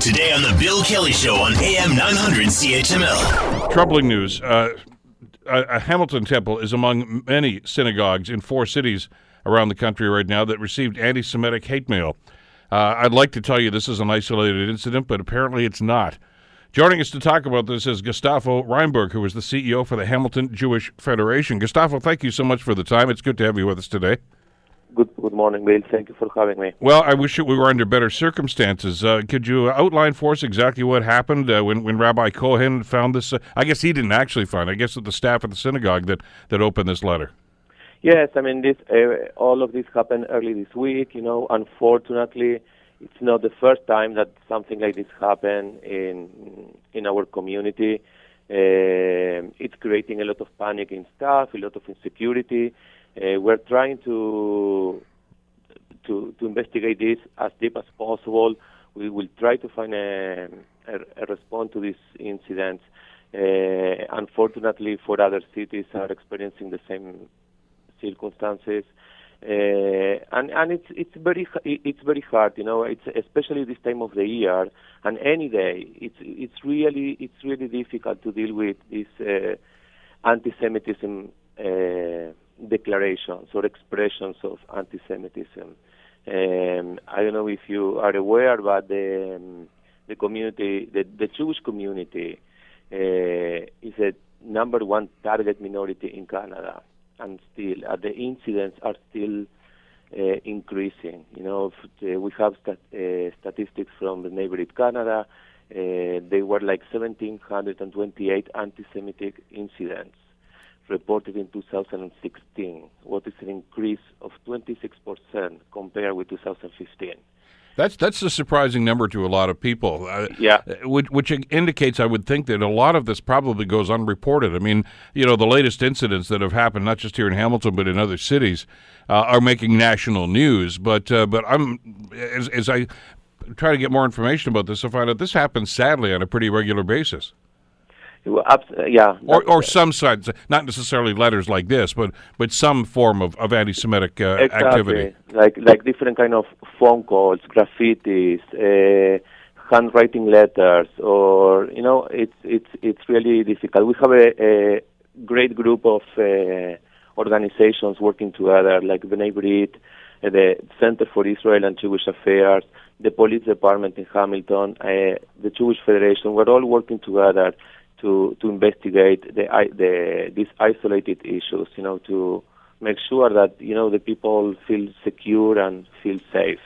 Today on The Bill Kelly Show on AM 900 CHML. Troubling news. Uh, Hamilton Temple is among many synagogues in four cities around the country right now that received anti Semitic hate mail. Uh, I'd like to tell you this is an isolated incident, but apparently it's not. Joining us to talk about this is Gustavo Rymberg, who is the CEO for the Hamilton Jewish Federation. Gustavo, thank you so much for the time. It's good to have you with us today. Good, good morning, Bill. Thank you for having me. Well, I wish that we were under better circumstances. Uh, could you outline for us exactly what happened uh, when, when Rabbi Cohen found this? Uh, I guess he didn't actually find. it. I guess it the staff at the synagogue that, that opened this letter. Yes, I mean this. Uh, all of this happened early this week. You know, unfortunately, it's not the first time that something like this happened in in our community. Uh, it's creating a lot of panic in staff, a lot of insecurity. Uh, we're trying to, to to investigate this as deep as possible. We will try to find a, a, a response to this incident. Uh, unfortunately, for other cities are experiencing the same circumstances, uh, and and it's it's very it's very hard, you know. It's especially this time of the year and any day. It's it's really it's really difficult to deal with this uh, anti-Semitism. Declarations or expressions of anti-Semitism. Um, I don't know if you are aware, but the um, the community, the, the Jewish community, uh, is a number one target minority in Canada, and still uh, the incidents are still uh, increasing. You know, uh, we have stat- uh, statistics from the neighboring Canada. Uh, they were like 1,728 anti-Semitic incidents reported in 2016, what is an increase of 26% compared with 2015. That's that's a surprising number to a lot of people. Uh, yeah, which, which, indicates, I would think, that a lot of this probably goes unreported. I mean, you know, the latest incidents that have happened, not just here in Hamilton but in other cities, uh, are making national news. But uh, but I'm as, as I try to get more information about this, I find out this happens sadly on a pretty regular basis. Well, yeah. Or, or some sides, not necessarily letters like this, but but some form of, of anti-Semitic uh, exactly. activity. Like like different kind of phone calls, graffitis, uh, handwriting letters, or you know, it's it's it's really difficult. We have a, a great group of uh, organizations working together, like B'nai B'rith, uh, the Center for Israel and Jewish Affairs, the Police Department in Hamilton, uh, the Jewish Federation. We're all working together to to investigate the, the these isolated issues. You know, to make sure that you know the people feel secure and feel safe.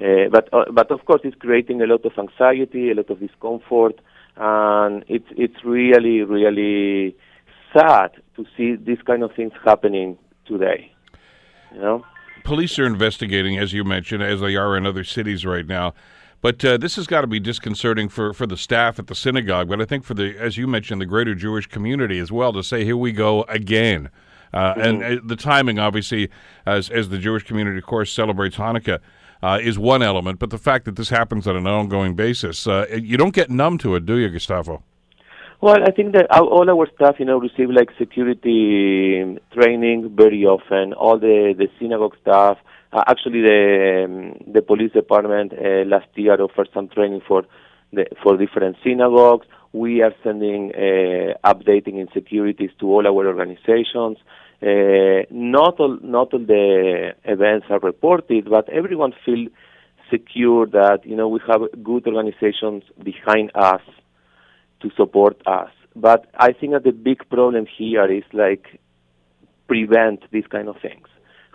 Uh, but uh, but of course, it's creating a lot of anxiety, a lot of discomfort, and it's it's really really sad to see these kind of things happening today. You know police are investigating, as you mentioned, as they are in other cities right now. But uh, this has got to be disconcerting for, for the staff at the synagogue, but I think for the, as you mentioned, the greater Jewish community as well to say, here we go again. Uh, mm-hmm. And uh, the timing, obviously, as, as the Jewish community, of course, celebrates Hanukkah, uh, is one element. But the fact that this happens on an ongoing basis, uh, you don't get numb to it, do you, Gustavo? Well, I think that all our staff, you know, receive like security training very often. All the the synagogue staff, uh, actually, the um, the police department uh, last year offered some training for the, for different synagogues. We are sending uh, updating insecurities to all our organizations. Uh, not all not all the events are reported, but everyone feels secure that you know we have good organizations behind us to support us. But I think that the big problem here is like prevent these kind of things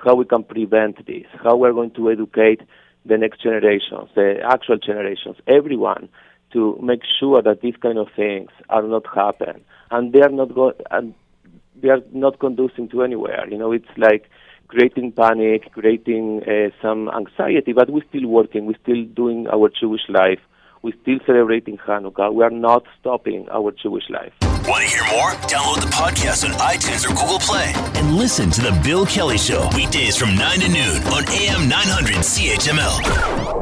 how we can prevent this, how we're going to educate the next generations, the actual generations, everyone, to make sure that these kind of things are not happen, and they are not go- and they are not conducing to anywhere. You know, it's like creating panic, creating uh, some anxiety, but we're still working, we're still doing our Jewish life, we're still celebrating Hanukkah. We are not stopping our Jewish life. Want to hear more? Download the podcast on iTunes or Google Play and listen to The Bill Kelly Show weekdays from 9 to noon on AM 900 CHML.